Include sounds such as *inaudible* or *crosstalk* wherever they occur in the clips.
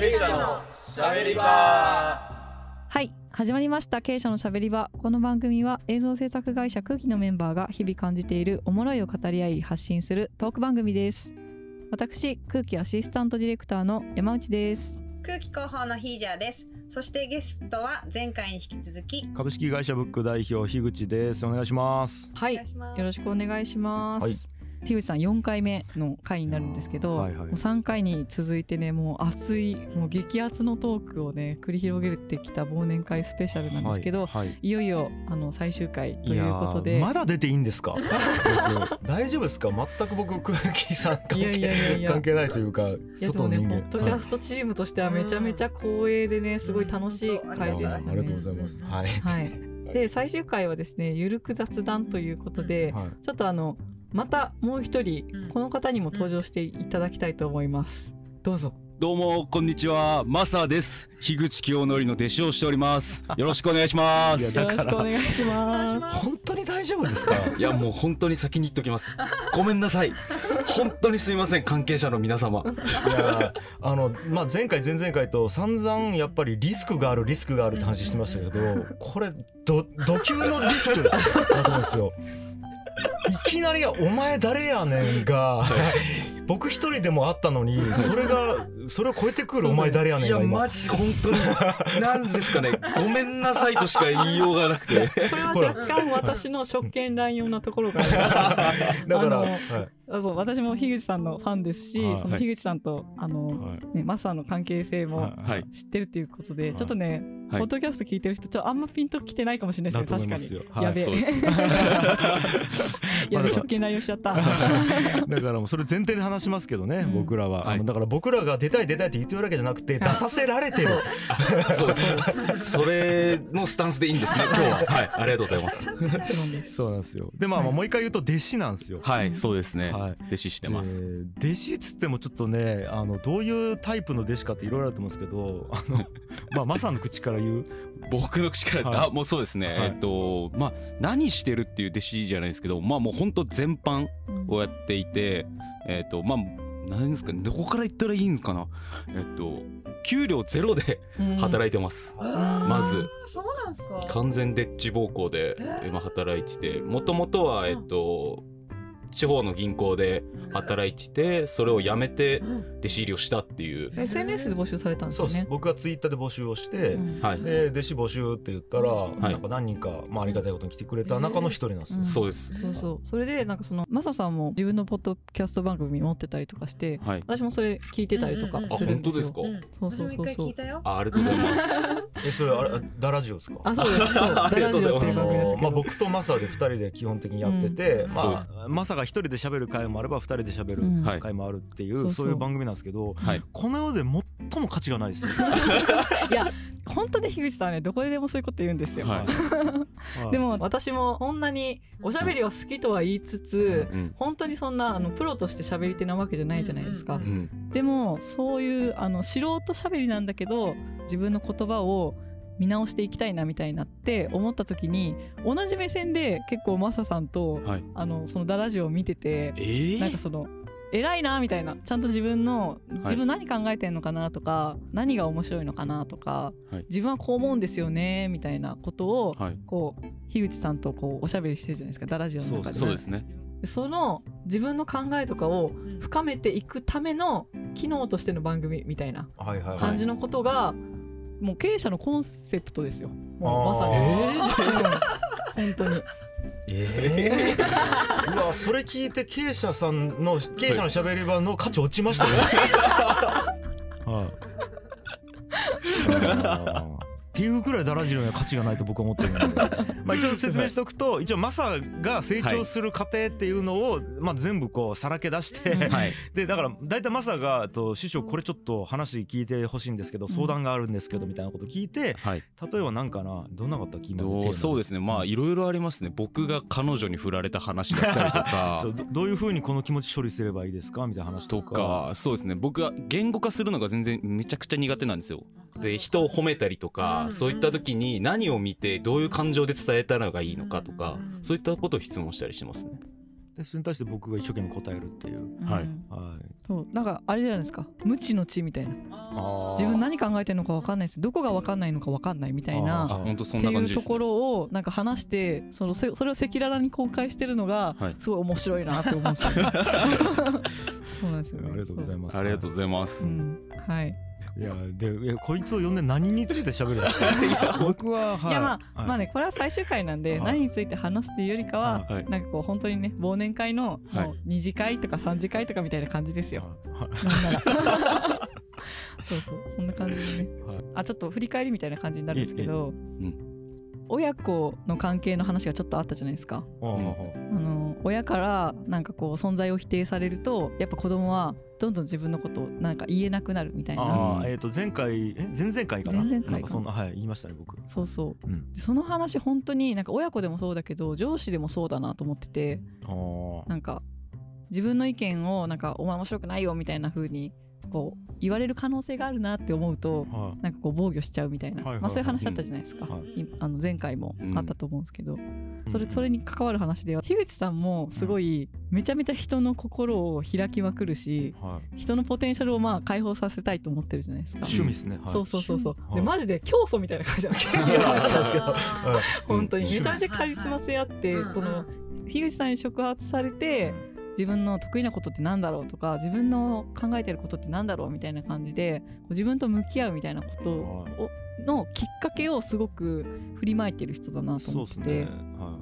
経営者のしゃべり場。はい始まりました。経営者のしゃべり場。この番組は映像制作会社空気のメンバーが日々感じているおもろいを語り合い発信するトーク番組です。私空気アシスタントディレクターの山内です。空気広報のヒージャーです。そしてゲストは前回に引き続き株式会社ブック代表樋口です。お願いします。はいよろしくお願いします、はい樋口さん4回目の回になるんですけど、はいはいもう3回に続いてねもう熱いもう激アツのトークをね繰り広げてきた忘年会スペシャルなんですけど、はいはい。いよいよあの最終回ということで。ーまだ出ていいんですか？*laughs* 僕大丈夫ですか？全く僕空気さん関係や関係ないというかいやでもね、ポッドキャストチームとしてはめちゃめちゃ光栄でね、すごい楽しい回でしたね。ありがとうございます。はい。はい。で、最終回はですね、ゆるく雑談ということで、はい。ちょっとあの、またもう一人うん、この方にも登場していただきたいと思います。どうぞ。どうもこんにちは。マサです。樋口清則の弟子をしております。よろしくお願いします。よろしくお願いします。本当に大丈夫ですか？いやもう本当に先に言っときます。ごめんなさい。本当にすみません。関係者の皆様。いやあの、まあ、前回前々回と散々やっぱりリスクがあるリスクがあるって話してましたけどこれど度級のリスクだと思うんですよ。いきなり「お前誰やねん」が。僕一人でもあったのにそれがそれを超えてくる「お前誰やねん」いやマジ本当に。なんですかね。ごめんなさいとしか言いようがなくて。これは若干私の職権乱用なところがあります。*laughs* だから、はい。あそう私も樋口さんのファンですし、はい。その樋口さんとあの、はい。ね、マサの関係性もはい。知ってるっていうことで、はい。ちょっとね、はいポッドキャスト聞いてる人ちょっとあんまピンときてないかもしれないですね確かに、やべえ、*laughs* やべえ職権乱用しちゃった。*laughs* だからもうそれ前提で話しますけどね、うん。僕らは、だから僕らが出たい出たいって言ってるわけじゃなくて、出させられてる。そうです。それのスタンスでいいんですね今日は。*laughs* はい。ありがとうございます。もちろんですそうなんですよ。でまあもう一回言うと弟子なんですよ。はいそうですね、はい。弟子してます、えー弟子っつってもちょっとねあのどういうタイプの弟子かっていろいろあると思うんですけどあのまあマサの口から言う僕の口からですか、はい。あもうそうですね、はい。えっとまあ何してるっていう弟子じゃないですけどまあもう本当全般をやっていて、えっとまあ何ですかねどこから言ったらいいんですかな？えっと給料ゼロで働いてます、まず。そうなんですか。完全でっち奉公で今働いててもともとはえっと地方の銀行で働いててそれを辞めて弟子入りをしたっていう、SNS で募集されたんですそうよねです。僕がツイッターで募集をして、うん。はい、で弟子募集って言ったら、い。なんか何人か、まあ、ありがたいことに来てくれた中の一人なんですよ、うん。そうです。そうそうそれでなんかそのマサさんも自分のポッドキャスト番組持ってたりとかしてはい。私もそれ聞いてたりとかうんうんうん。あするんですよ。本当ですか、うんそうそうそう。そう私も一回聞いたよ。あありがとうございます。えそれあれあダラジオですか？あそうです。そう。ありがとうございます。まあ、僕とマサで2人で基本的にやってて、うん。まあ、マサが1人で喋る回もあれば2人で喋るうん。回もあるっていう、そうそう。そういう番組なんですけどはい。この世で最も価値がないですよ。*laughs* いや本当ね樋口さんはねどこででもそういうこと言うんですよ、はい。はい。*laughs* でも私もこんなにおしゃべりは好きとは言いつつうん本当にそんなあのプロとして喋り手なわけじゃないじゃないですか、うんうん。でもそういうあの素人しゃべりなんだけど自分の言葉を見直していきたいなみたいなって思った時に同じ目線で結構マサさんと、はい。あのそのダラジオを見ててえー、なんかその偉いなみたいなちゃんと自分の自分何考えてんのかなとか、何が面白いのかなとか、はい。自分はこう思うんですよねみたいなことをはい。こう樋口さんとこうおしゃべりしてるじゃないですかダラジオの中で。そうですね。でその自分の考えとかを深めていくための機能としての番組みたいなはいはいはい。感じのことが、もう経営者のコンセプトですよ。もうまさに、あうん本当に。えー、うわそれ聞いて経営者さんの経営者のしゃべり場の価値落ちましたよ。はい *laughs* っていうくらいダラジオには価値がないと僕は思ってるので。*laughs* まあ一応説明しておくと一応マサが成長する過程っていうのを、まあ、全部こうさらけ出して、*laughs* でだから大体マサがと師匠これちょっと話聞いてほしいんですけど相談があるんですけどみたいなこと聞いてはい。例えばなんかなどんなかったっけ今の？テーマどうそうですね。まあいろいろありますね。僕が彼女に振られた話だったりとか。*laughs* そうどどういうふうにこの気持ち処理すればいいですか？みたいな話とか。そうですね。僕は言語化するのが全然めちゃくちゃ苦手なんですよ。で人を褒めたりとか、うんそういった時に何を見てどういう感情で伝えたらがいいのかとか、うんそういったことを質問したりしてますね。でそれに対して僕が一生懸命答えるっていう。はい。うんはい。そうなんかあれじゃないですか。無知の知みたいな。か自分何考えてるのか分かんないです。どこが分かんないのか分かんないみたいあな。本当そんってな感じです、ね、いうところをなんか話してそのそそれを赤裸々に公開してるのがはい。すごい面白いなって思うし。*laughs* そうなんですよ、ね、ありがとうございます。ありがとうございます、うん。はいいやでこいつを呼んで何について喋るんですか？*laughs* 僕ははい。いやまあ、はい。まあねこれは最終回なんで、はい。何について話すっていうよりかは、はい。なんかこう本当にね忘年会のはい。もう2次会とか3次会とかみたいな感じですよ、はい。なんなら。*laughs* そうそうそんな感じでね、はい。あちょっと振り返りみたいな感じになるんですけど、ええうん親子の関係の話がちょっとあったじゃないですか。あの親からなんかこう存在を否定されるとやっぱ子供はどんどん自分のことをなんか言えなくなるみたいな。ああえっ、と前回え前々回かな？前々回かな？んかそんなはい言いましたね僕。そうそう。うん。でその話本当になんか親子でもそうだけど上司でもそうだなと思っててなんか自分の意見をなんかお前面白くないよみたいな風にこう言われる可能性があるなって思うとはなんかこう防御しちゃうみたいな、はいはいはい。まあ、そういう話あったじゃないですか、はい。いあの前回もあったと思うんですけど、それうん。それに関わる話では樋口さんもすごいめちゃめちゃ人の心を開きまくるしいはい。人のポテンシャルをまあ解放させたいと思ってるじゃないですか。趣味ですね。はい。そうそうそうそう、はい。でマジで教祖みたいな感じなんですけど *laughs* *laughs* 本当にうんめちゃめちゃカリスマ性あって、うんその樋口さんに触発されて自分の得意なことってなんだろうとか自分の考えてることってなんだろうみたいな感じでこう自分と向き合うみたいなことをのきっかけをすごく振りまいてる人だなと思ってて。ね。は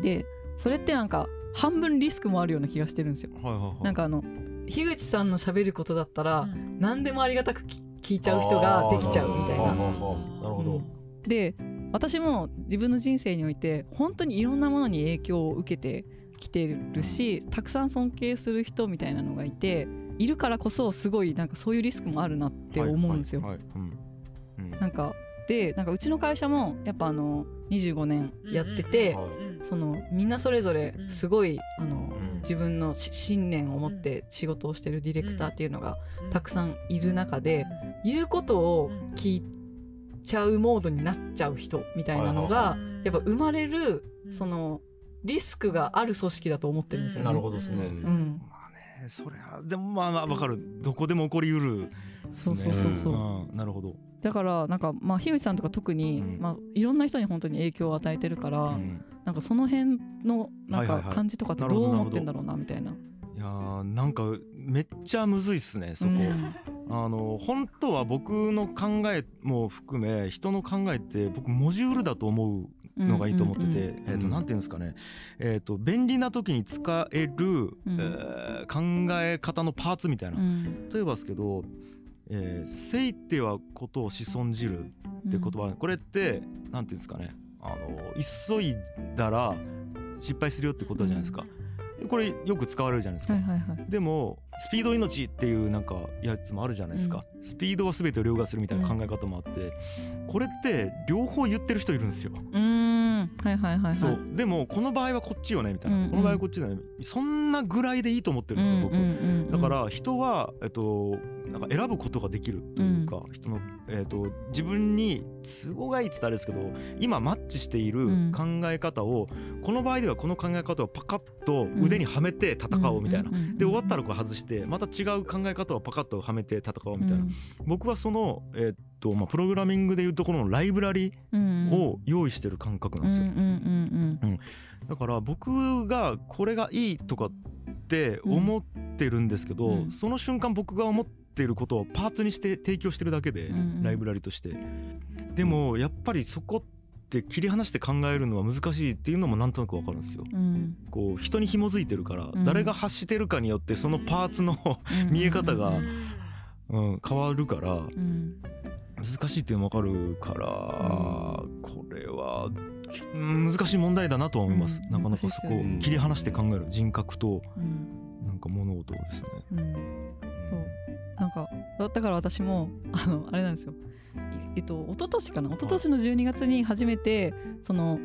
でそれってなんか半分リスクもあるような気がしてるんですよ。いはいはいはい。なんかあの樋口さんの喋ることだったら、うん。何でもありがたくき聞いちゃう人ができちゃうみたいな。なるほど。で私も自分の人生において本当にいろんなものに影響を受けてきてるしたくさん尊敬する人みたいなのがいているからこそすごいなんかそういうリスクもあるなって思うんですよ。なんかでなんかうちの会社もやっぱあの25年やってて、はい。そのみんなそれぞれすごい、あのうん。自分のし信念を持って仕事をしてるディレクターっていうのがたくさんいる中で、言うことを聞いちゃうモードになっちゃう人みたいなのがやっぱ生まれるそのリスクがある組織だと思ってるんですよね。なるほどですね。うん、まあねそれはでもまあまあわかる。どこでも起こりうるそうそうそうそう、うん。なるほど。だからなんかまあ樋口さんとか特に、うん。まあ、いろんな人に本当に影響を与えてるから、うん。なんかその辺のなんか感じとかってどどう思ってんだろうなみたいな。いやーなんかめっちゃむずいっすねそこ、うん。あの本当は僕の考えも含め人の考えって僕モジュールだと思うのがいいと思ってて、うんうんえー、とうんなんていうんですかね、えー、と便利な時に使える、うん。えー考え方のパーツみたいな、うん。例えばですけど「えー、せいてはことを子孫じる」って言葉、これってなんていうんですかね。あの急いだら失敗するよってことじゃないですか、これよく使われるじゃないですか。でもスピード命っていうなんかやつもあるじゃないですか、スピードは全てを凌駕するみたいな考え方もあって、これって両方言ってる人いるんですよ、うーんはいはいはいはい。そう。でもこの場合はこっちよねみたいな、うんうん。この場合はこっちだよね。そんなぐらいでいいと思ってるんですよ、僕、うんうんうんうん。だから人は、えっと、なんか選ぶことができるというか、人の、えっと、自分に都合がいいって言ったらあれですけど今マッチしているうん。考え方を、この場合ではこの考え方をパカッと腕にはめて戦おうみたいな。んんんで終わったらこれ外してまた違う考え方をパカッとはめて戦おうみたいな、僕はその、えっとまあ、プログラミングでいうところのライブラリうんを用意してる感覚なんですよ、うんうん。うんだから僕がこれがいいとかって思ってるんですけど、うん。その瞬間僕が思っていることをパーツにして提供してるだけで、うんうん。ライブラリとして。でもやっぱりそこって切り離して考えるのは難しいっていうのもなんとなくわかるんですよ。うん。うんこう人に紐づいてるから、うん。誰が発してるかによってそのパーツのうん。見え方がうん。うん、変わるからうん。難しいっていうのも分かるから、これは難しい問題だなとは思います、うん。なかなかそこを切り離して考える人格とうん。なんか物事をですね。うん。そう。なんかだだから私もあのあれなんですよ。いえっと一昨年かな？一昨年の12月に初めてその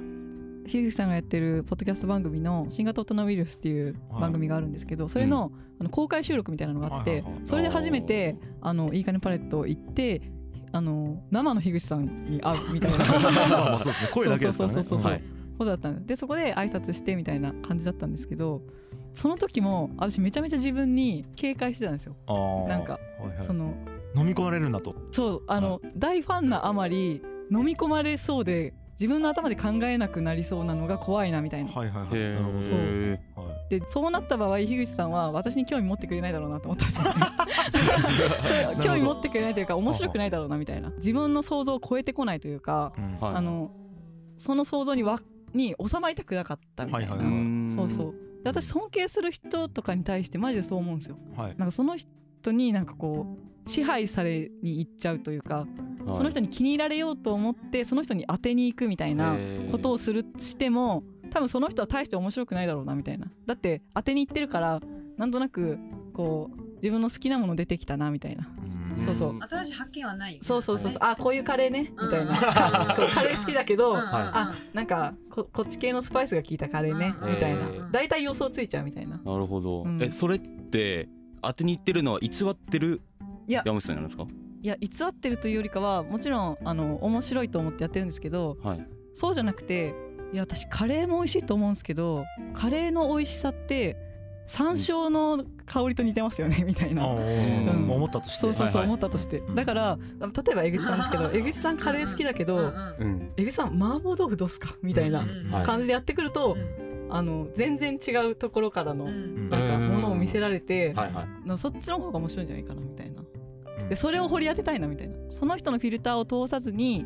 樋口さんがやってるポッドキャスト番組の「新型大人ウイルス」っていう番組があるんですけど、それの,、あの公開収録みたいなのがあって、それで初めてあのいいかねパレット行ってあの生の樋口さんに会うみたいな。*laughs* まあまあそうですね。声だけですからね。そうそうそうそう。はい。ことだったんです。でそこで挨拶してみたいな感じだったんですけどその時も私めちゃめちゃ自分に警戒してたんですよ。なんかはいはい。その飲み込まれるなと。そうあの、大ファンなあまり飲み込まれそうで自分の頭で考えなくなりそうなのが怖いなみたいな。はいはいはい。へなるほど。えはいでそうなった場合樋口さんは私に興味持ってくれないだろうなと思ったんですよそう *laughs* *laughs* 興味持ってくれないというか面白くないだろうなみた。いな自分の想像を超えてこないというか、うん。はい。あのその想像にわに収まりたくなかったみたいな、はいはいそうそう。で私尊敬する人とかに対してマジでそう思うんですよ。はい。なんかその人になんかこう支配されに行っちゃうというか、はい。その人に気に入られようと思ってその人に当てに行くみたいなことをするしても多分その人は大して面白くないだろうなみたいな。だって当てに行ってるからなんとなくこう自分の好きなもの出てきたなみたいな。うん。そうそう。新しい発見はない。そうそうそうそう。あこういうカレーね。みたいな、*laughs* カレー好きだけど、あなんかここっち系のスパイスが効いたカレーね。うんみたいな。大体予想ついちゃうみたいな。なるほど、うん。えそれって当てにいってるのは偽ってるいや。山口さんなんですか？いや偽ってるというよりかはもちろんあの面白いと思ってやってるんですけどはい。そうじゃなくていや私カレーも美味しいと思うんですけどカレーの美味しさって山椒の香りと似てますよね *laughs* みたいな。あうん思ったとして。そうそうそうはいはい。思ったとして、うん。だから例えば江口さんですけど *laughs* 江口さんカレー好きだけど、江口さん麻婆豆腐どうすか？みたいな感じでやってくると、うん。あの全然違うところからの、うん。なんかものを見せられて、そっちの方が面白いんじゃないかなみたいな。うん。でそれを掘り当てたいなみたいな。その人のフィルターを通さずに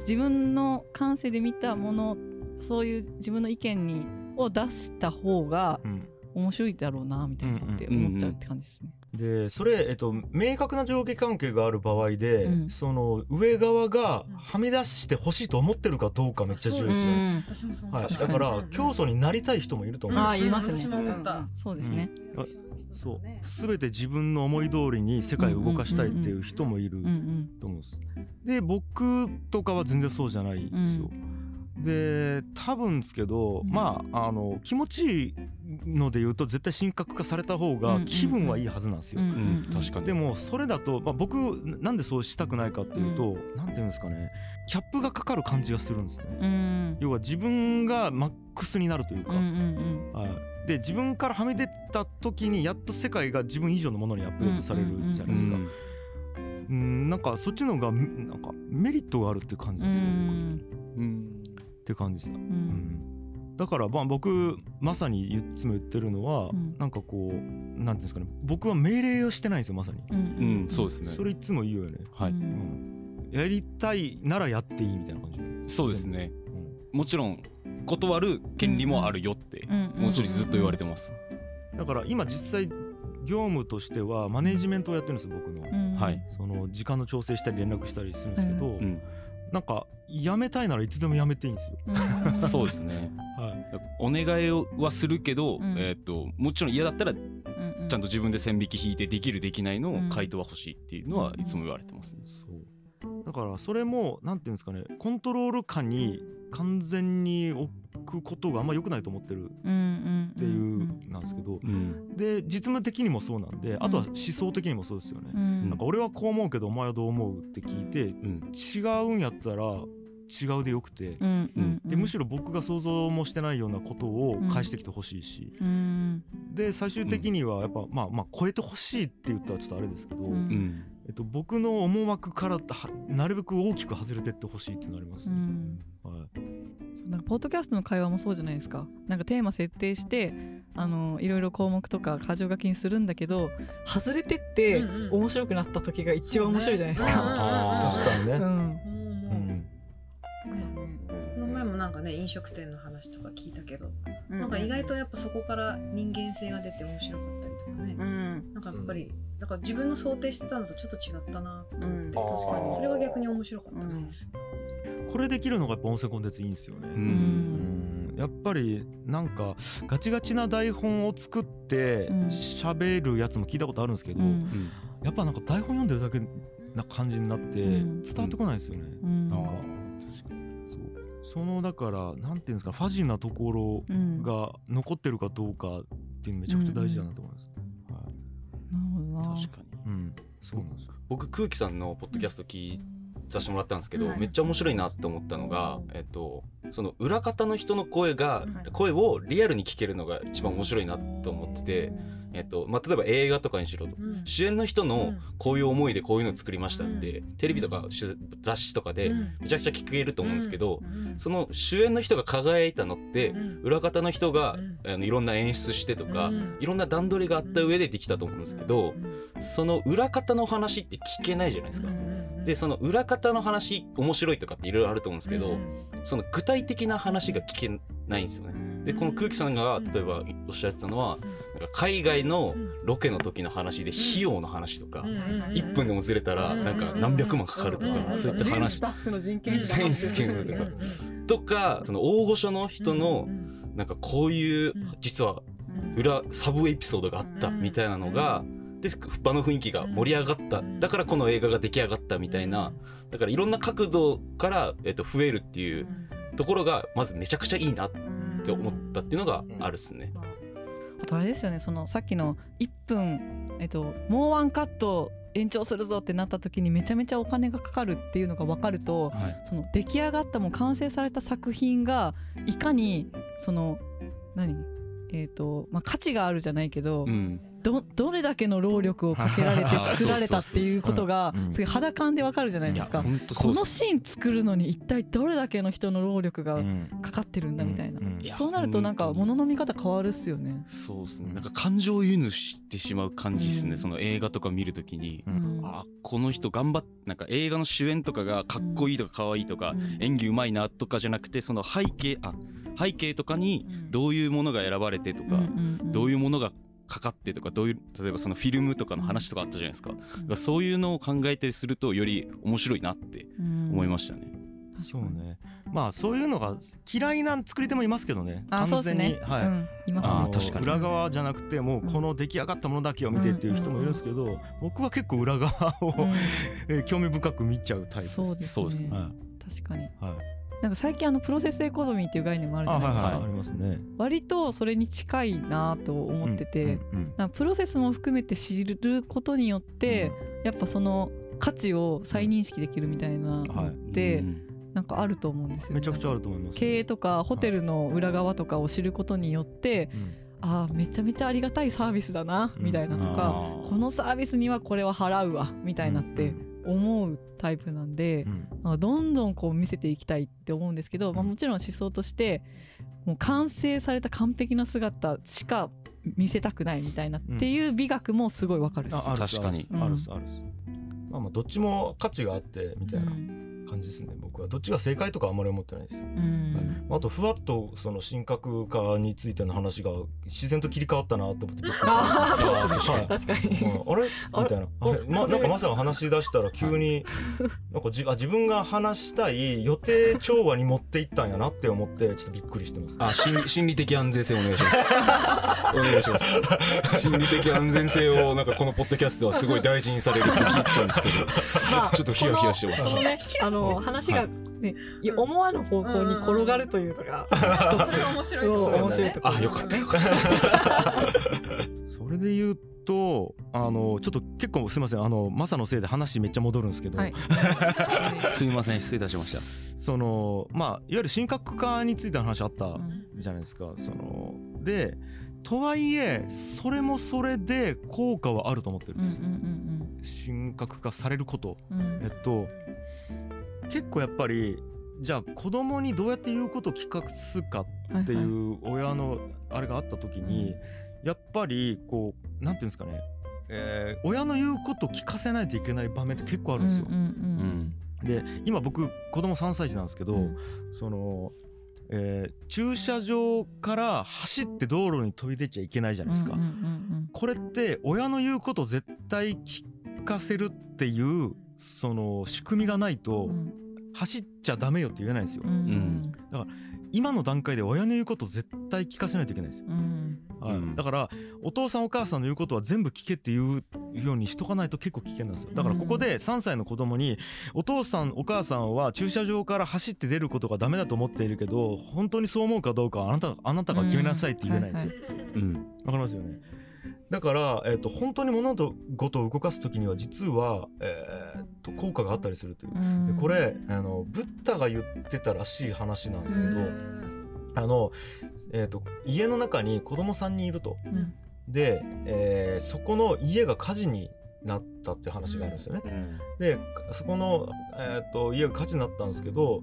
自分の感性で見たものそういう自分の意見にを出した方がうん。面白いだろうなみたいなって思っちゃうって感じですね。でそれ、えっと、明確な上下関係がある場合で、うん。その上側がはみ出してほしいと思ってるかどうかめっちゃ重要ですよ、はい、だからうん。競争になりたい人もいると思うんあですよ。あいますね。私も思った。うん。うん。そう。ですね。そう。全て自分の思い通りに世界を動かしたいっていう人もいるうんうんと思うんです。で僕とかは全然そうじゃないんですよ。で多分ですけど、うん。まああの気持ちいいので言うと絶対神格化された方が気分はいいはずなんですよ。うんうん確かに。でもそれだと、まあ、僕なんでそうしたくないかっていうと、なんていうんですかね。キャップがかかる感じがするんですね。うん。要は自分がマックスになるというか、うんうんはい、で自分からはみ出た時にやっと世界が自分以上のものにアップデートされるじゃないですか。うんうんなんかそっちの方がんなんかメリットがあるっていう感じですよ、ん。うんって感じです、ううん。ん、だからまあ僕まさにいつも言ってるのは、うん。なんかこうなんていうんですかね。僕は命令をしてないんですよまさに、うんうんそうですね。それいつも言うよね、はい。うん。やりたいならやっていいみたいな感じ、そうですね。うん。もちろん断る権利もあるよってうん。もう一人ずっと言われてます。だから今実際業務としてはマネジメントをやってるんですよ僕の、うん。はい。その時間の調整したり連絡したりするんですけど、うんなんか辞めたいならいつでも辞めていいんですよ、うん。*laughs* そうですね。はい。お願いはするけどうん。えっともちろん嫌だったらうんうん。ちゃんと自分で線引き引いてできるできないの回答は欲しいっていうのはいつも言われてますね。そうだからそれもなんていうんですかねコントロール下に完全に置くことがあんま良くないと思ってるっていうなんですけど。うんで実務的にもそうなんであとは思想的にもそうですよね、うん。なんか俺はこう思うけどお前はどう思うって聞いてうん。違うんやったら違うでよくてうんうんでむしろ僕が想像もしてないようなことを返してきてほしいし。うん。で最終的にはやっぱまあまあ超えてほしいって言ったらちょっとあれですけど、うん。うんえっと、僕の思惑からはなるべく大きく外れてってほしいってなります。ね。うん。はい。そうなんかポッドキャストの会話もそうじゃないですか。なんかテーマ設定してあのいろいろ項目とか箇条書きにするんだけこ外れてって面白くなった時が一番面白いじゃないですか。あー確かにね。うん。うん。うんこの前もなんかね飲食店の話とか聞いたけど、うん。なんか意外とやっぱそこから人間性が出て面白かったりとかね、うん。なんかやっぱりだから自分の想定してたのとちょっと違ったなと思って、うん。確かにそれが逆に面白かったね、これできるのがやっぱ音声コンテンツいいんですよね。ううん。うん。やっぱりなんかガチガチな台本を作ってうん。喋るやつも聞いたことあるんですけど、やっぱなんか台本読んでるだけな感じになってうん。伝わってこないですよね。うん。あそう。そのだからなんていうんですかファジーなところうん。が残ってるかどうかっていうのめちゃくちゃ大事だなと思います。はい。なるほどな。確かに。うん、そうなんですよ。僕空気さんのポッドキャスト聞させてもらったんですけど、はいめっちゃ面白いなって思ったのが、えっと、その裏方の人の声が、はい。声をリアルに聞けるのが一番面白いなと思っててえっとまあ、例えば映画とかにしろとうん。主演の人のうん。こういう思いでこういうのを作りましたって、うテレビとかし雑誌とかでうん。めちゃくちゃ聞けると思うんですけど、うん。その主演の人が輝いたのって、うん。裏方の人が、うん。あのいろんな演出してとか、うん。いろんな段取りがあった上でできたと思うんですけど、その裏方の話って聞けないじゃないですか。でその裏方の話面白いとかっていろいろあると思うんですけど、その具体的な話が聞けないんですよね。でこの空気さんが例えばおっしゃってたのは、か海外のロケの時の話で費用の話とか、1分でもずれたらなんか何百万かかるとか、うんそういった話。ッフの人件とかとかその大御所の人のなんかこういううん。実は裏サブエピソードがあったみたいなのが、で場の雰囲気が盛り上がった、うん。だからこの映画が出来上がったみたいな、だからいろんな角度から、えっと、増えるっていうところがまずめちゃくちゃいいなって思ったっていうのがあるっすね。あとあれですよねそのさっきの1分、えっと、もうワンカット延長するぞってなった時にめちゃめちゃお金がかかるっていうのが分かるとはい。その出来上がったもう完成された作品がいかにその何？えーとまあ、価値があるじゃないけど、うんどどれだけの労力をかけられて作られたっていうことが *laughs* うんすごい肌感でわかるじゃないですか。このシーン作るのに一体どれだけの人の労力がうん。かかってるんだみたいな、そうなるとなんか本当に。物の見方変わるっすよね。そうですね。なんか感情移入してしまう感じですね、うん。その映画とか見るときに、うん。あこの人頑張っなんか映画の主演とかがかっこいいとか可愛いとか、うん。演技うまいなとかじゃなくてその背景あ背景とかにどういうものが選ばれてとか、どういううものがかかってとかどういう例えばそのフィルムとかの話とかあったじゃないですか,、そういうのを考えてするとより面白いなって思いましたね。そうね。まあそういうのが嫌いな作り手もいますけどね。あそうですね。はい、うん、いますね。あー確かに。裏側じゃなくてもうこの出来上がったものだけを見てっていう人もいるんですけど、僕は結構裏側を、うん。*laughs* えー興味深く見ちゃうタイプです。そうですそうですね。はい。確かに。はい、なんか最近あのプロセスエコノミーっていう概念もあるじあゃないですか。はいはい。ありますね。割とそれに近いなと思ってて、うんうんなんかプロセスも含めて知ることによって、やっぱその価値を再認識できるみたいなのって、うん。なんかあると思うんですよ、ね。めちゃくちゃあると思います。経営とかホテルの裏側とかを知ることによって、うん。ああめちゃめちゃありがたいサービスだなうん。みたいなとか、このサービスにはこれは払うわみたいなって思うタイプなんでう、ん。どんどんこう見せていきたいって思うんですけど、まあ、もちろん思想としてもう完成された完璧な姿しか見せたくないみたいなっていう美学もすごいわかるっす。ああるっす。確かにあるっすあるっす。まあまあどっちも価値があってみたいな。うん感じですね。僕はどっちが正解とかあんまり思ってないです。うんあとふわっとその神格化についての話が自然と切り替わったなと思って *laughs* びっくりああしたそうですねはい確かに。うんあれ？みたいなあれ？まおなんかまさか話し出したら急に *laughs* なんかじあ自分が話したい予定調和に持っていったんやなって思ってちょっとびっくりしてます。あ心理心理的安全性お願いします。*laughs* お願いします。心理的安全性をなんかこのポッドキャストはすごい大事にされるって聞いてたんですけど、まあちょっとヒヤヒヤしてます。そのね、あの話がね、いや思わぬ方向に転がるというのが一つ。*laughs* 面白いところだね。面白いところ。あよかったよかった。それで言うとあのちょっと結構すみません。あのマサのせいで話めっちゃ戻るんですけど、はい。*laughs* すいません失礼いたしました。そのまあいわゆる神格化についての話あったうん。じゃないですか。そのでとはいえそれもそれで効果はあると思ってるんうんうです。ん神格化されること。うんうん。えっと結構やっぱりじゃあ子供にどうやって言うことを聞かすかっていう親のあれがあった時に、やっぱりこうなんていうんですかね、えー親の言うことを聞かせないといけない場面って結構あるんですよ。うんうんで今僕子供3歳児なんですけど、うん。その、えー駐車場から走って道路に飛び出ちゃいけないじゃないですか。これって親の言うことを絶対聞かせるっていうその仕組みがないとうん走っちゃダメよって言えないんですよ。うん。うん。今の段階で親の言うことを絶対聞かせないといけないんですよ。うん。はい。うん。だからお父さんお母さんの言うことは全部聞けっていうようにしとかないと結構危険なんですよ。だからここで3歳の子供にお父さんお母さんは駐車場から走って出ることがダメだと思っているけど本当にそう思うかどうかはあなたあなたが決めなさいって言えないんですよ。うん。わかりますよね？だから、えー、と本当に物事を動かす時には実は、えー、と効果があったりするという。でこれあのブッダが言ってたらしい話なんですけど、あの、えー、と家の中に子供3人いると。うんで、えーそこの家が火事になったっていう話があるんですよね。うんでそこの、えー、と家が火事になったんですけど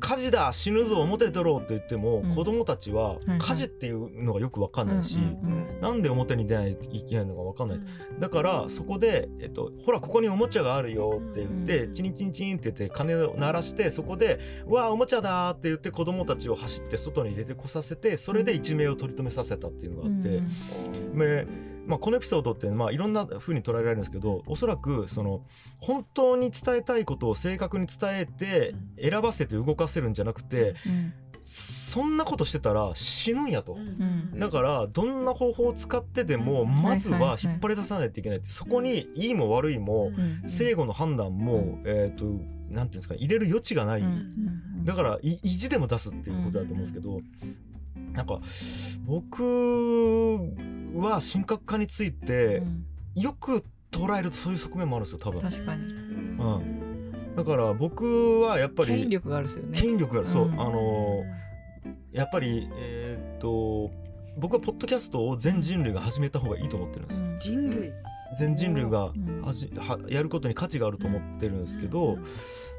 火事だ死ぬぞ表出ろって言っても、うん。子供たちははい火事っていうのがよく分かんないし、うんうんなんで表に出ないといけないのか分かんない、だからそこで、えっと「ほらここにおもちゃがあるよ」って言って、うんチンチンチンって言って鐘を鳴らしてそこで「うわあおもちゃだ!」って言って子供たちを走って外に出てこさせてそれで一命を取り留めさせたっていうのがあって。でまあ、このエピソードって、まあ、いろんな風に捉えられるんですけどおそらくその本当に伝えたいことを正確に伝えて選ばせて動かせるんじゃなくてうんそんなことしてたら死ぬんやと。ん。だからどんな方法を使ってでもうん。まずは引っ張り出さないといけないってそこにいいも悪いもうん。正誤の判断もえっとなんていうんですか入れる余地がない。うん。うん。だからい意地でも出すっていうことだと思うんですけど、なんか僕は神格化についてうん。よく捉えるとそういう側面もあるんですよ多分。確かに。うん、だから僕はやっぱり権力があるですよね。権力がそう、うん。あのやっぱりえーっと僕はポッドキャストを全人類が始めた方がいいと思ってるんです。うん。人類。全人類がうん。はじはやることに価値があると思ってるんですけど、うん。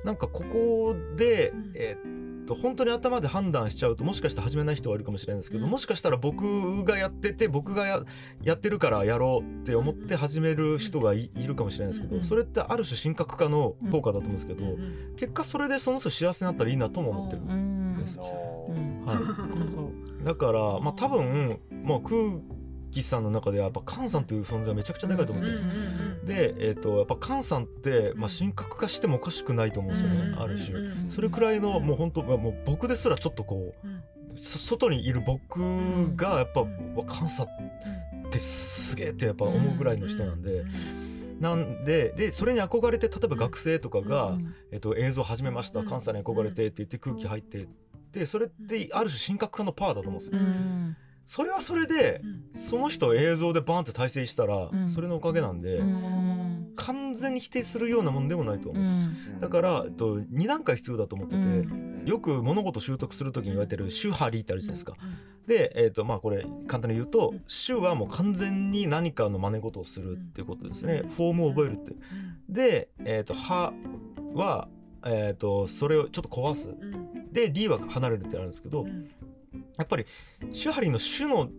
なんかここで、うん。えーっと本当に頭で判断しちゃうともしかして始めない人がいるかもしれないんですけど、うん。もしかしたら僕がやってて僕がややってるからやろうって思って始める人がい,、るかもしれないですけど、うんそれってある種神格化の効果だと思うんですけど、うん結果それでその人幸せになったらいいなとも思ってるう。んですうん。はい。だから、まあ、多分、まあ、空気さんの中ではやっぱ菅さんという存在はめちゃくちゃでかいと思ってるんですよ。で、えー、とやっぱ菅さんって、まあ、神格化してもおかしくないと思うんですよね、うんある種。んそれくらいのもう本当まあもう僕ですらちょっとこうそ外にいる僕がやっぱ、菅さんってすげえってやっぱ思うぐらいの人なんで、なんででそれに憧れて例えば学生とかが、うんえっと、映像始めましたうん菅さんに憧れてって言って空気入ってでそれってある種神格化のパワーだと思うんですよ。うんそれはそれでその人を映像でバーンって体制したら、うん。それのおかげなんで、うん。完全に否定するようなもんでもないと思ううんです。ん。だから、えっと、2段階必要だと思ってて、うん。よく物事習得する時に言われてる「主張り」ってあるじゃないですか。で、えっとまあ、これ簡単に言うと「主」はもう完全に何かの真似事をするっていうことですね。フォームを覚えるって。で「えっとは」は、えっとそれをちょっと壊す。で「り」は離れるってあるんですけど、やっぱり手張りの主の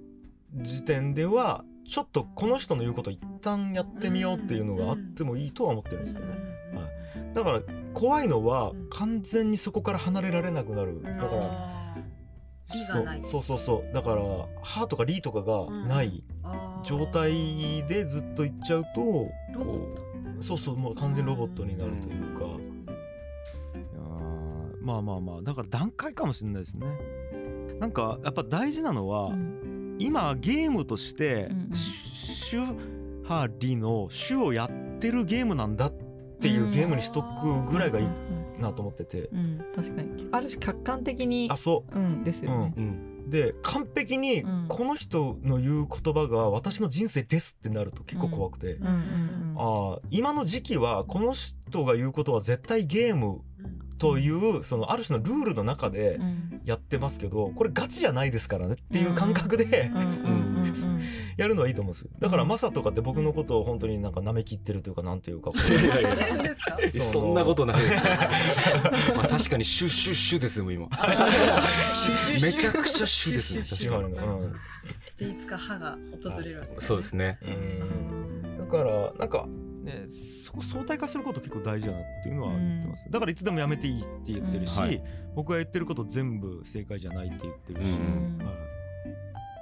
時点ではちょっとこの人の言うことを一旦やってみようっていうのがあってもいいとは思ってるんですけどね。だから怖いのはうん完全にそこから離れられなくなる。だから理がない。そうそうそうそう。だから「は」とか「り」とかがない状態でずっといっちゃうとこうそうそうもう完全にロボットになるというか。いやーまあまあまあだから段階かもしれないですね。なんかやっぱ大事なのは、うん。今ゲームとしてうんうん。シュハリの種をやってるゲームなんだっていうゲームにしとくぐらいがいいうんなと思ってて、うん確かに。ある種客観的にあそう。んですよね。う、うん、で完璧にうん。この人の言う言葉が私の人生ですってなると結構怖くて、うんうんあー今の時期はこの人が言うことは絶対ゲームというそのある種のルールの中でやってますけどこれガチじゃないですからねっていう感覚で、*laughs* やるのはいいと思うんですだからうんマサとかって僕のことを本当になんか舐めきってるというかなんていうか *laughs* そんなことないです。*laughs* まあ確かにシュッシュッシュですよ今。めちゃくちゃシュですね。シュハリのうんいつか歯が訪れるわけそうですね。うんだからなんかねそこ相対化すること結構大事だなっていうのは言ってます、だからいつでもやめていいって言ってるし、うん。はい。僕が言ってること全部正解じゃないって言ってるし、うん。は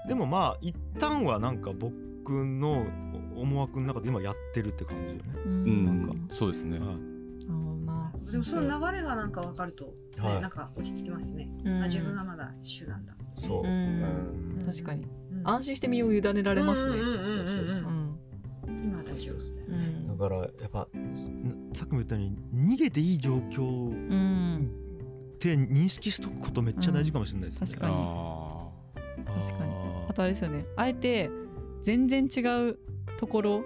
い、でもまあ一旦はなんか僕の思惑の中で今やってるって感じよね、ううん。なんか。ん、そうですね。はい。でもその流れがなんか分かると、ねはい。なんか落ち着きますね、うん。あ自分がまだ主なんだそう、うん。確かに。うん。安心して身を委ねられますね。うんうんうんうんうん。そうそうそう。うん。今は大丈夫からやっぱさっきも言ったように逃げていい状況うん。って認識しとくことめっちゃ大事かもしれないですね、うん確かに。あ確かに。あとあれですよね。あえて全然違うところ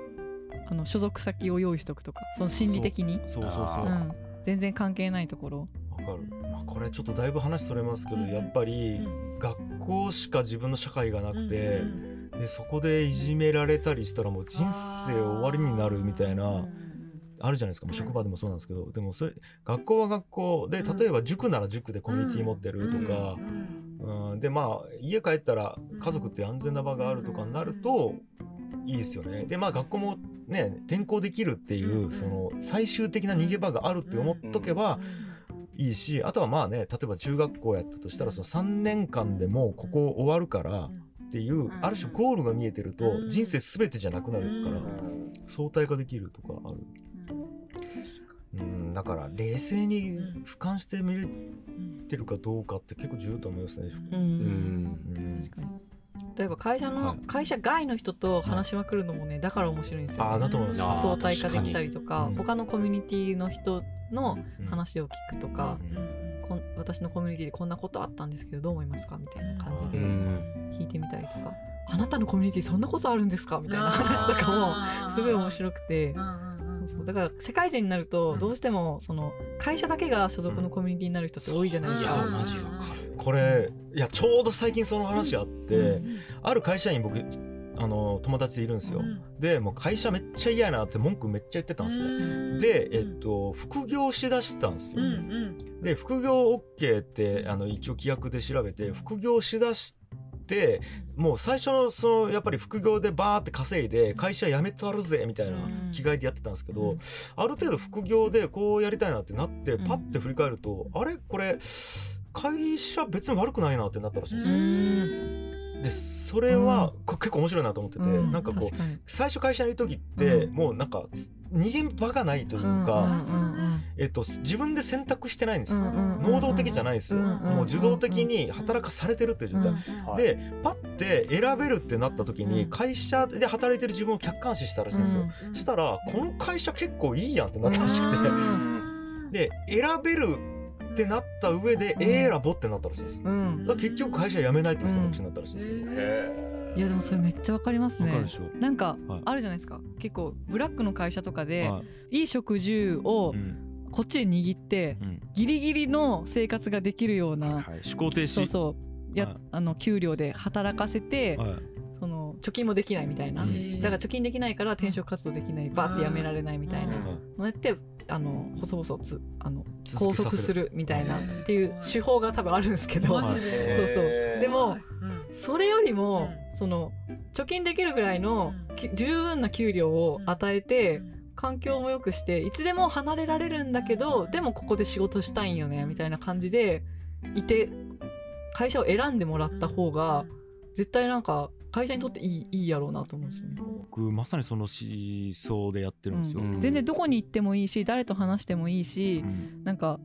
あの所属先を用意しとくとかその心理的に。そうそうそうあーうん全然関係ないところわかる、まあ、これちょっとだいぶ話それますけど、うんやっぱりうん学校しか自分の社会がなくて、でそこでいじめられたりしたらもう人生終わりになるみたいなあるじゃないですか。もう職場でもそうなんですけど。でもそれ学校は学校で例えば塾なら塾でコミュニティ持ってるとか、うん、でまあ家帰ったら家族って安全な場があるとかになるといいですよね。でまあ学校もね転校できるっていうその最終的な逃げ場があるって思っとけばいいしあとはまあね例えば中学校やったとしたらその3年間でもここ終わるからっていうある種ゴールが見えてると人生全てじゃなくなるから相対化できるとかある。うん。だから冷静に俯瞰して見れてるかどうかって結構重要だと思いますね。うん。うん。確かに。例えば会社の、はい。会社外の人と話しまくるのもねだから面白いんですよ、ああだと思います。相対化できたりとか確かに。他のコミュニティの人のうん話を聞くとか、こん私のコミュニティでこんなことあったんですけどどう思いますかみたいな感じでうん。聞いてみたりとか、あなたのコミュニティそんなことあるんですか？みたいな話とかもすごい面白くて。そうそう。だから社会人になるとどうしてもその会社だけが所属のコミュニティになる人って多いじゃないですか。いやマジわかる。これいやちょうど最近その話あって、ある会社員僕あの友達でいるんですよ、でもう会社めっちゃ嫌やなって文句めっちゃ言ってたんですね、で、えっと、副業しだしたんですよ、で副業 OK ってあの一応規約で調べて副業しだしてもう最初のそのやっぱり副業でバーって稼いで会社辞めたるぜみたいな気概でやってたんですけど、うん。ある程度副業でこうやりたいなってなってうん。パッて振り返ると、あれ？これ会社別に悪くないなってなったらしいんですよ。でそれは、こ結構面白いなと思ってて、うん。なんかこう最初会社にいる時って、うん。もうなんかつ逃げ場がないというか、えっと、自分で選択してないんですよ、能動的じゃないんですよ、もう受動的に働かされてるっていう状態、はいでパッて選べるってなった時にうん。会社で働いてる自分を客観視したらしいんですよ、したらこの会社結構いいやんってなったらしくて、うん。で選べるってなった上で、うん。ええ選ぼうってなったらしいです、だうん結局会社辞めないっていう選択肢になったらしいですけど、いやでもそれめっちゃわかりますね。なんかはいあるじゃないですか。結構ブラックの会社とかではい。いい食住をうん。こっちで握ってうん。ギリギリの生活ができるようなはい、思考停止。そうそう。やはい。あの給料で働かせてはい貯金もできないみたいな。うんだから貯金できないから転職活動できないバーってやめられないみたいな。うん。のやってあの細々つあの拘束するみたいなっていう手法が多分あるんですけど。マそうそう。でもそれよりもうその貯金できるぐらいの十分な給料を与えて環境も良くしていつでも離れられるんだけどでもここで仕事したいんよねみたいな感じでいて会社を選んでもらった方が絶対なんか会社にとっていいいいやろうなと思うんですよね。僕まさにその思想でやってるんですよ、うん。全然どこに行ってもいいし誰と話してもいいしうん。なんか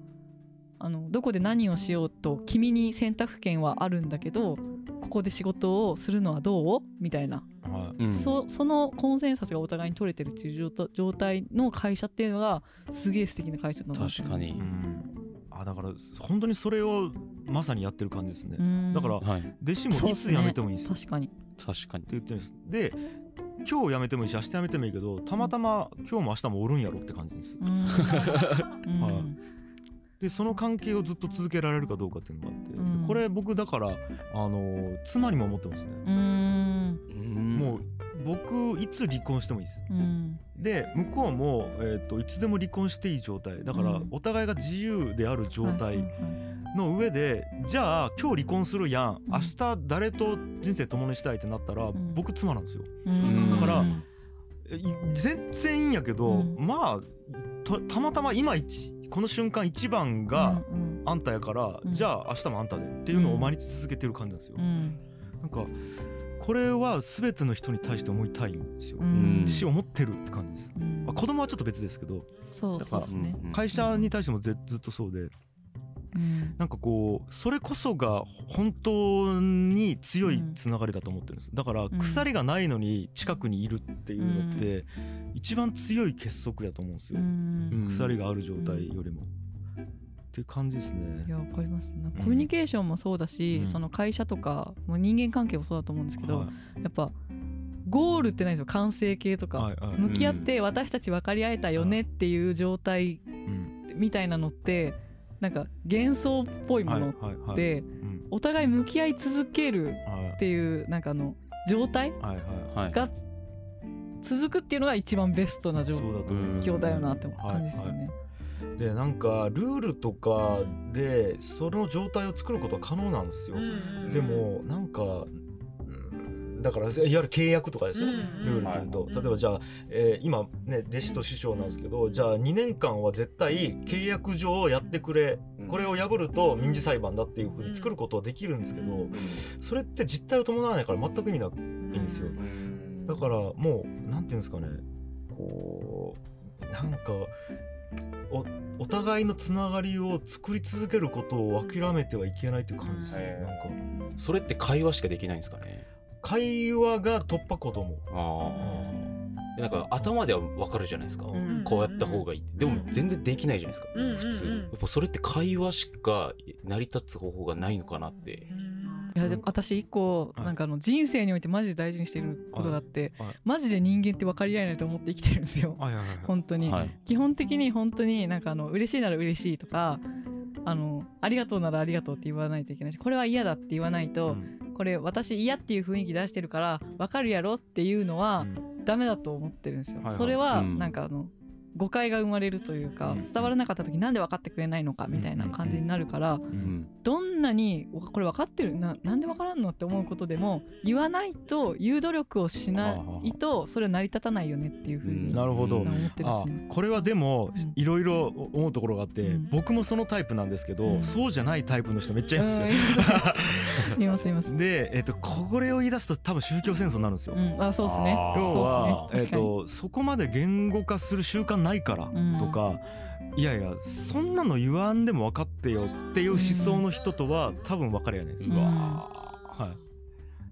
あのどこで何をしようと君に選択権はあるんだけどここで仕事をするのはどう？みたいな、はい。うん。そそのコンセンサスがお互いに取れてるっていう状態状態の会社っていうのがすげえ素敵な会社だなと確かに。うん。あだから本当にそれをまさにやってる感じですね、うん。だからはい。弟子もいつ辞めてもいいんですよ。確かに確かに。って言ってるんです。で今日辞めてもいいし明日辞めてもいいけどたまたま今日も明日もおるんやろって感じです。うん。*laughs* うん。はいでその関係をずっと続けられるかどうかっていうのがあって、うん。これ僕だからあの妻にも思ってますね、うん。もう僕いつ離婚してもいいです。うん。で向こうも、えー、といつでも離婚していい状態。だから、うん。お互いが自由である状態。はいはいの上で、じゃあ今日離婚するやん。うん。明日誰と人生共にしたいってなったら、ん。僕妻なんですよ。うん。だから全然いいんやけど、うん。まあたたまたま今一この瞬間一番があんたやから、うん。じゃあ明日もあんたでっていうのを毎日続けてる感じなんですよ、うん。なんかこれは全ての人に対して思いたいんですよ、うん。し思ってるって感じです、うん。まあ、子供はちょっと別ですけどそうだからそうですね。うん。会社に対してもぜずっとそうでうん。なんかこうそれこそが本当に強いつながりだと思ってるんです。だからん。鎖がないのに近くにいるっていうのって一番強い結束やと思うんですよ、うん。鎖がある状態よりも、っていう感じですね。いやわかります。なんかうん。コミュニケーションもそうだし、うん。その会社とかもう人間関係もそうだと思うんですけど、はい。やっぱゴールってないんですよ。完成形とか、はいはい。向き合って私たち分かり合えたよねっていう状態うん。みたいなのってなんか幻想っぽいもはいのはいはい。でうん。お互い向き合い続けるはい。っていうなんかあの状態が続くっていうのが一番ベストな状況だよなってはい感じですよね。でなんかルールとかでその状態を作ることは可能なんですよ、でもなんかうんだからいわゆる契約とかですよ、うんうん。ルールというと、はい例えばじゃあ、えー今ね弟子と師匠なんですけどじゃあ2年間は絶対契約上やってくれ。これを破ると民事裁判だっていうふうに作ることはできるんですけど、それって実態を伴わないから全く意味ないんですよ、だからもうなんていうんですかね。こうなんかおお互いのつながりを作り続けることを諦めてはいけないという感じですね、うんなんか。それって会話しかできないんですかね会話が突破口と思う。ああなんか頭では分かるじゃないですか、うん。こうやった方がいいでも全然できないじゃないですか、うんうんうん。普通やっぱそれって会話しか成り立つ方法がないのかなって。いやでも私一個はいなんかあの人生においてマジで大事にしてることがあってはいはい。マジで人間って分かり合えないと思って生きてるんですよ。はいはいはい。本当に、はい。基本的に本当になんかあの嬉しいなら嬉しいとかあのありがとうならありがとうって言わないといけないしこれは嫌だって言わないと、これ私嫌っていう雰囲気出してるから分かるやろっていうのはダメだと思ってるんですよ。それはうん。なんかあの誤解が生まれるというかうん。伝わらなかった時なんで分かってくれないのかみたいな感じになるからどんなにわこれ分かってるななんで分からんのって思うことでも言わないと言う努力をしないとそれは成り立たないよねっていうふうにうん。なるほど、思ってるあしね。これはでもうん。いろいろ思うところがあって、うん。僕もそのタイプなんですけど、うん。そうじゃないタイプの人めっちゃいますよ、うん。いますいます。*laughs* で、えっとこれを言い出すと多分宗教戦争になるんですよ、うん、あそうですね。要は、えっそうっすね。確かに。とそこまで言語化する習慣ないからうん。とか、いやいやそんなの言わんでも分かってよっていう思想の人とは多分分かり合えないです、うわは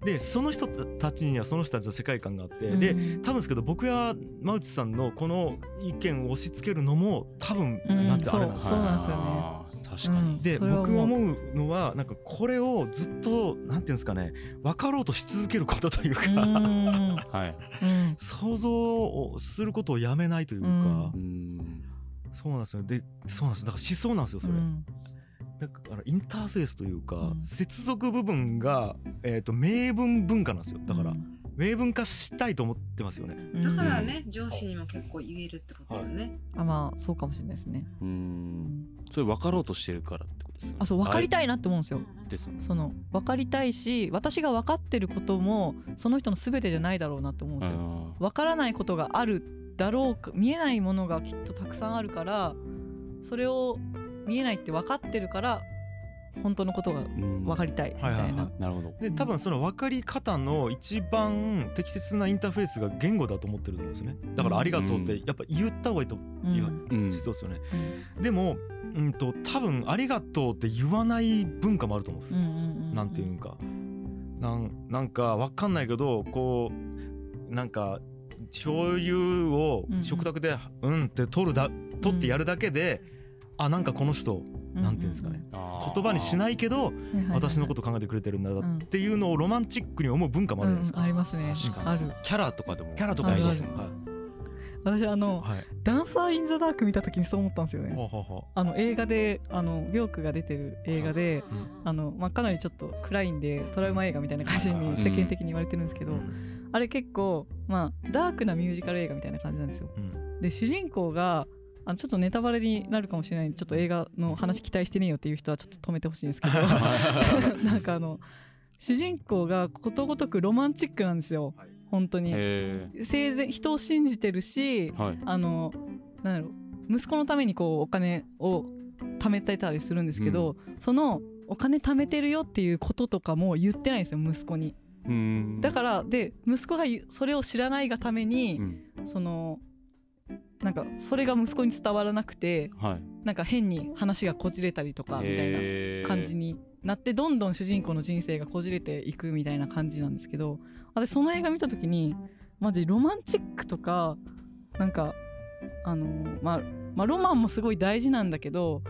い、でその人たちにはその人たちの世界観があって、でうん。多分ですけど僕や真内さんのこの意見を押し付けるのも多分うん。なんてあれなんですよ、そうなんですよね確かに、うん。で僕思うのはなんかこれをずっとなんていうんですかね分かろうとし続けることというか、うん。*laughs* はい。うん。想像をすることをやめないというか、うそうなんですよ。でそうなんですだから思想なんですよそれ、うん。だからインターフェースというか、うん。接続部分が、えー、と明文文化なんですよ。だから、うん明文化したいと思ってますよねだからね上司にも結構言えるってことだよね。あまあそうかもしれないですね。ううんんそれ分かろうとしてるからってことですよねあそう分かりたいいなって思うんですよ。ですよねその分かりたいし私が分かってることもその人の全てじゃないだろうなって思うんですよ。あ分からないことがあるだろうか見えないものがきっとたくさんあるからそれを見えないって分かってるから本当のことが分かりたいみはいはい。はたいな。なるほど。で多分その分かり方の一番適切なインターフェースが言語だと思ってると思うんですよね。だから「ありがとう」ってやっぱ言った方がいいとう。ん。言わうんそうですよね。うん。でもうんと多分「ありがとう」って言わない文化もあると思うんです。うんうんうんなんていうんか。なんなんかわかんないけどこうなんか醤油を食卓でうんって取るだ取ってやるだけで、あなんかこの人なんていうんですかね、言葉にしないいけど私のことと考えてくれてるんだんっていうのをロマンチックに思う文化もあるじゃないですか、ありますね。確かに。ある。キャラとかでも。キャラとかある。いいです私あのダンサー・イン・ザ・ダーク見た時にそう思ったんですよね。ほうほうほあ。の映画であのビョークが出てる映画でう、うん。あの、まあ、かなりちょっと暗いんでトラウマ映画みたいな感じに世間的に言われてるんですけど、あれ結構まあダークなミュージカル映画みたいな感じなんですよ。うん。で主人公があのちょっとネタバレになるかもしれないんでちょっと映画の話期待してねえよっていう人はちょっと止めてほしいんですけど。*laughs* なんかあの主人公がことごとくロマンチックなんですよ。本当に。へ生前人を信じてるしーはい。あのなんだろう息子のためにこうお金を貯めてたりするんですけど、そのお金貯めてるよっていうこととかも言ってないんですよ息子に。うん。だからで息子がそれを知らないがためにう、ん。そのなんかそれが息子に伝わらなくてはい。なんか変に話がこじれたりとかみたいな感じになってどんどん主人公の人生がこじれていくみたいな感じなんですけど私その映画見た時にマジロマンチックとかなんかあのまあまあロマンもすごい大事なんだけど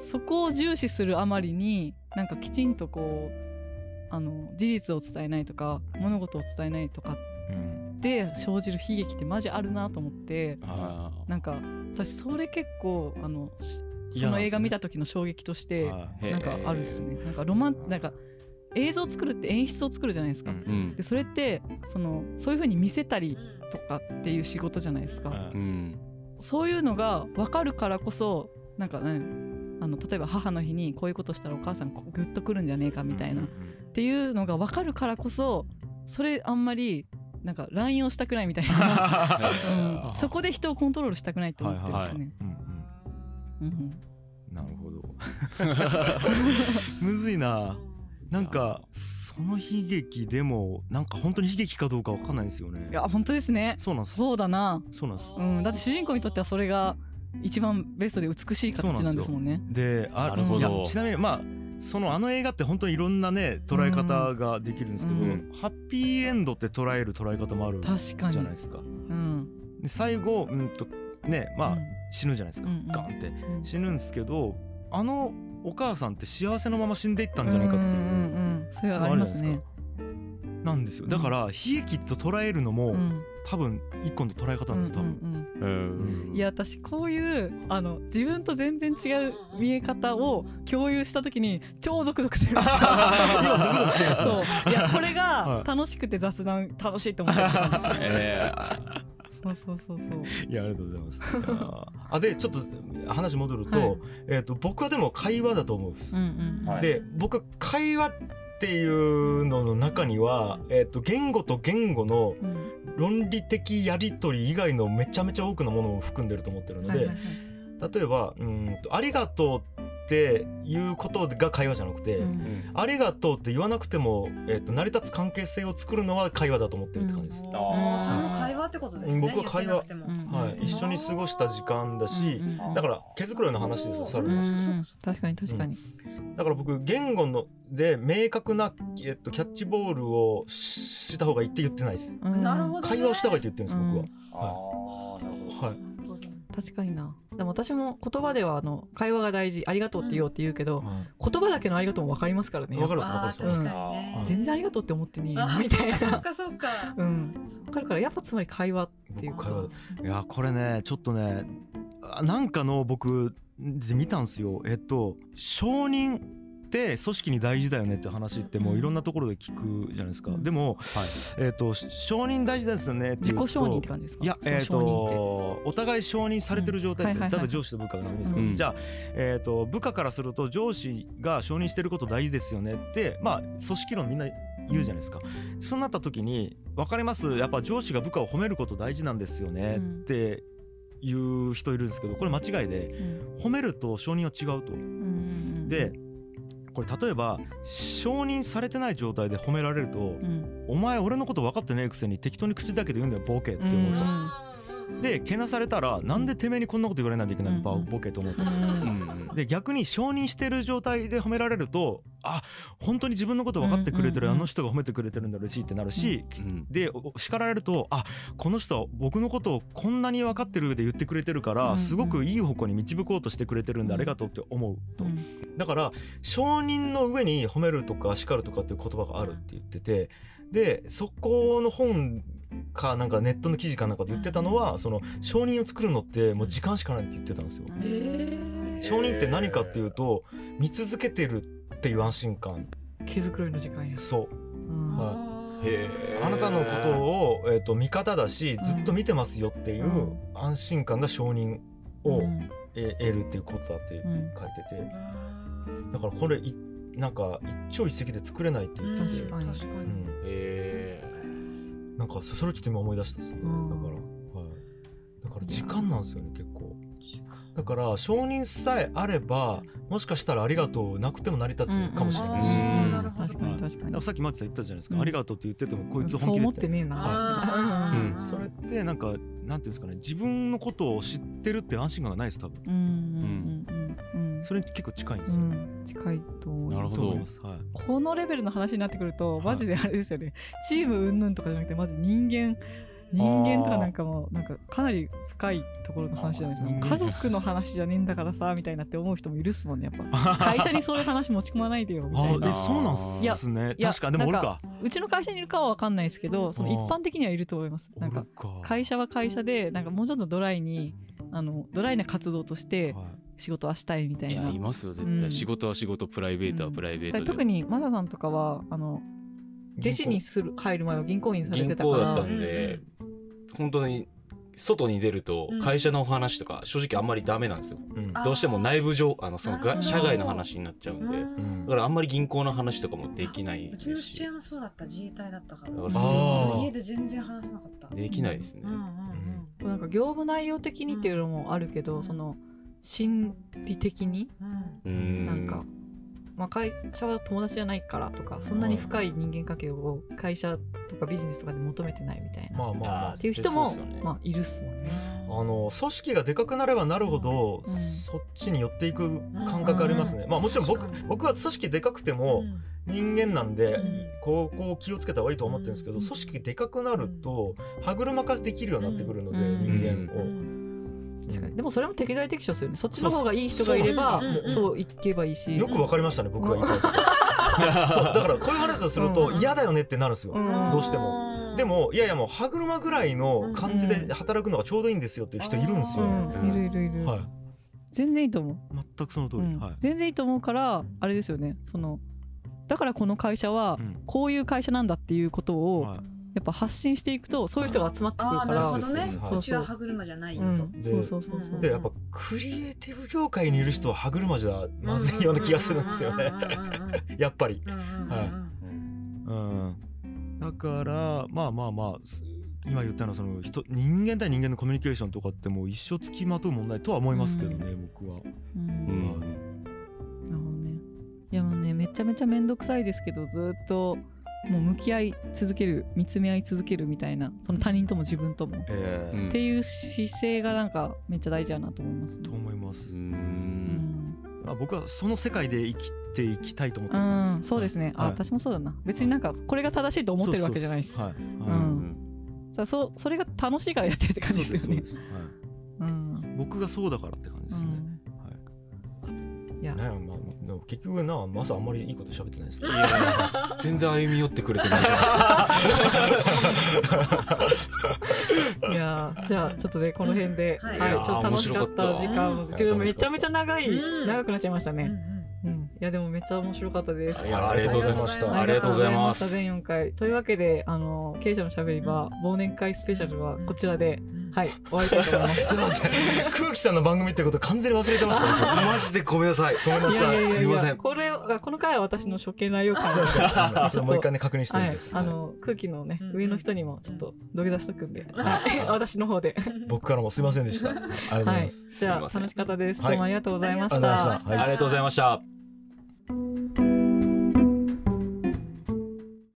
そこを重視するあまりになんかきちんとこうあの事実を伝えないとか物事を伝えないとかうんで生じる悲劇ってマジあるなと思ってなんか私それ結構あのしその映画見た時の衝撃としてなんかあるっすね。なんかロマンなんか映像を作るって演出を作るじゃないですか、でそれってそのそういう風に見せたりとかっていう仕事じゃないですか、うん。そういうのが分かるからこそなんかねあの例えば母の日にこういうことしたらお母さんこうグッとくるんじゃねえかみたいな、っていうのが分かるからこそそれあんまりなんか乱用したくないみたいな、*laughs* うん、そこで人をコントロールしたくないって思ってるんですね。うんうん。うんなるほど。*laughs* むずいな。なんかその悲劇でもなんか本当に悲劇かどうかわかんないんですよね。いや本当ですね。そうなんです。そうだな、そうなんです。うん、だって主人公にとってはそれが一番ベストで美しい形なんですもんね。であなるほど。ちなみにまあそのあの映画って本当にいろんなね捉え方ができるんですけど、うん。ハッピーエンドって捉える捉え方もあるじ確かに。ゃないですか。うん。で最後うんとねまあ、うん。死ぬじゃないですか、うんうん。ガンって。うん。死ぬんですけどあのお母さんって幸せのまま死んでいったんじゃないかっていう。それはありますね。なんですよ。だから悲劇と捉えるのも、うん多分一個の捉え方なんです多分、いや私こういうあの自分と全然違う見え方を共有した時に超ゾクゾクするんですよ。*laughs* 今ゾクゾクしてるそう。いやこれはい。が楽しくて雑談楽しいと思ってるんですよ *laughs* えそうそうそうそう。いやありがとうございます。あでちょっと話戻ると,、はい。えー、と僕はでも会話だと思うんです、うんうんはいで僕会話っていうのの中には、えー、と言語と言語のうん。論理的やり取り以外のめちゃめちゃ多くのものを含んでると思ってるので、例えばうんと「ありがとう」っていうことが会話じゃなくて、うん。ありがとうって言わなくても、えー、と成り立つ関係性を作るのは会話だと思ってるって感じです。ああー。それも会話ってことですね。僕は会話。はい、一緒に過ごした時間だし、うんうんうん。だから毛づくろいの話ですよさらにうん。うん確かに確かに。だから僕言語ので明確な、えっと、キャッチボールをしした方がいいって言ってないです。うん。なるほどね。会話をした方がいいって言ってるんです、あーなるほど。僕ははい確かにな。でも私も言葉ではあの会話が大事ありがとうって言おうって言うけど、は言葉だけのありがとうも分かりますからねいわかるっすあーわかるっす。確かにね。うん。全然ありがとうって思ってねあみたいな。そっかそっか。うん。分かるからやっぱつまり会話っていうこと。なんですいやこれねちょっとねあなんかの僕で見たんですよ。えっと承認って組織に大事だよねって話ってもういろんなところで聞くじゃないですか、うん。でも、えっと承認大事ですよねって自己承認って感じですか？いや、えー、とお互い承認されてる状態ですね、うん。はいはい上司と部下が何ですか、うん。じゃあ、えー、と部下からすると上司が承認してること大事ですよねってまあ組織論みんな言うじゃないですか、そうなった時に分かります？やっぱ上司が部下を褒めること大事なんですよねうん。っていう人いるんですけどこれ間違いでうん。褒めると承認は違うと。うん。でこれ例えば承認されてない状態で褒められるとうん「お前俺のこと分かってねえくせに。適当に口だけで言うんだよボケ」って思うと。うんでけなされたらなんでてめえにこんなこと言われないといけないの、うんうん。ボケと思って、うんうんで逆に承認してる状態で褒められるとあ本当に自分のこと分かってくれてる、あの人が褒めてくれてるんだ嬉しいってなるし、うんでお叱られるとあこの人は僕のことをこんなに分かってる上で言ってくれてるから、すごくいい方向に導こうとしてくれてるんでうん。ありがとうって思うと、うん。だから承認の上に褒めるとか叱るとかっていう言葉があるって言っててでそこの本かなんかネットの記事かなんかで言ってたのはその承認を作るのってもう時間しかないって言ってたんですよ。え承認って何かっていうと見続けてるっていう安心感。毛づくろいの時間や。そう。うん。はへー。あなたのことを、えー、と味方だしずっと見てますよっていううん。安心感が承認を、うん。え得るっていうことだってうん書いてて。だからこれいなんか一朝一夕で作れないって言ってて、確かに。確かに。うん、へなんかそそれをちょっと今思い出したっすね、うん。だから、はい、だから時間なんですよね結構。だから承認さえあればもしかしたらありがとうなくても成り立つかもしれないし、うん。うん。なるほど。確かに確かに。だからさっきマッチさん言ったじゃないですか、うん。ありがとうって言っててもこいつ本気で言っててねえな。あーうん。それってなんかなんていうんですかね。自分のことを知ってるって安心感がないです多分。うんうんうんうんうんそれに結構近いんですよ、うん。近いと思うなるほど。と思いますはい。このレベルの話になってくるとはい。マジであれですよね、チーム云々とかじゃなくてマジ人間人間とかなんかもうなんかかなり深いところの話じゃないですか。家族の話じゃねえんだからさみたいなって思う人もいるっすもんねやっぱ。*laughs* 会社にそういう話持ち込まないでよみたあいなえそうなんすね。いや確かに。でもおるか。うちの会社にいるかは分かんないですけどその一般的にはいると思います。なんか会社は会社でなんかもうちょっとドライにあのドライな活動としてはい仕事はしたいみたいな。いやいますよ絶対、うん。仕事は仕事プライベートはプライベートで、特にマサさんとかはあの弟子にする入る前は銀行員され銀てたから。行だったんで、本当に外に出るとうん。会社のお話とか正直あんまりダメなんですよ、うん。あどうしても内部上あのその社外の話になっちゃうんで、うん。うんだからあんまり銀行の話とかもできないうちのですし父親もそうだった自衛隊だったから。だから家で全然話せなかった。うできないですね、うん。うんうん。なんか業務内容的にっていうのもあるけど、うん。その心理的に？うん。なんか、まあ、会社は友達じゃないからとかそんなに深い人間関係を会社とかビジネスとかで求めてないみたいな、まあまあまあっていう人も、ね。まあ、いるっすもんね。あの組織がでかくなればなるほど、うん。そっちに寄っていく感覚ありますね、うん。まあもちろん僕僕は組織でかくても人間なんで、うん。こうこう気をつけた方がいいと思ってるんですけど、うん。組織でかくなると歯車化できるようになってくるので、うん。人間を、でもそれも適材適所ですよね。そっちの方がいい人がいればそうそうそういけばいいし。よくわかりましたね僕が言いたいだからこういう話をするとうん。嫌だよねってなるんですよ、うん。どうしても。でもいやいやもう歯車ぐらいの感じで働くのがちょうどいいんですよっていう人いるんですうよ、ん、いるいるいる、はい。全然いいと思う、全くその通り、うん。はい。全然いいと思うからあれですよね。そのだからこの会社はうん。こういう会社なんだっていうことをはいやっぱ発信していくとそういう人が集まってくるああなるからほどね。ちは歯車じゃないよと。うん、そうそうそうそう。うんでやっぱクリエイティブ業界にいる人は歯車じゃまずいような気がするんですよね。やっぱり、うんうんうんうん。はい。うん、だからまあまあまあす今言ったのはその人人間対人間のコミュニケーションとかってもう一生つきまとう問題とは思いますけどね、僕は。うん。うん。なるほどね。いやもうねめちゃめちゃ面倒くさいですけどずっともう向き合い続ける見つめ合い続けるみたいなその他人とも自分とも、えうん。っていう姿勢がなんかめっちゃ大事だなと思いますね。と思います。う。うん。ん、まあ、僕はその世界で生きていきたいと思ってうるんです。ん、そうですね、あはい。私もそうだな。別になんかこれが正しいと思ってるわけじゃないです。はい、うそう。それが楽しいからやってるって感じですよね。そうん。僕がそうだからって感じですね。いや。ねまあ、結局なマサあんまりいいこと喋ってないですけど。全然歩み寄ってくれてないじゃないですか。*laughs* いやーじゃあちょっとねこの辺で、ははいい、ちょっと楽しかった時間めちゃめちゃ長い、うん。長くなっちゃいましたね、うんうんうん、いやでもめっちゃ面白かったです。いやありがとうございました。ありがとうございます。全4回というわけであの経営者のしゃべり場忘年会スペシャルはこちらで、うん。はい終わりたいと思います。*laughs* すみません。空気さんの番組ってこと完全に忘れてました、ね。*laughs* マジでごめんなさい。ごめんない。さい。やいやいやすいません。これはこの回は私の初見内容感そうがそうもう一回ね確認してです。、あの空気のね、うん上の人にもちょっと土下座しとくんで、うん。はい、*laughs* 私の方で。僕からもすいませんでした。ありがとうござはいいます。、じゃあすい。ません楽しかったです。はい。どうもありがとうございましありがとうございまた。し。た。ありがとうございました thank you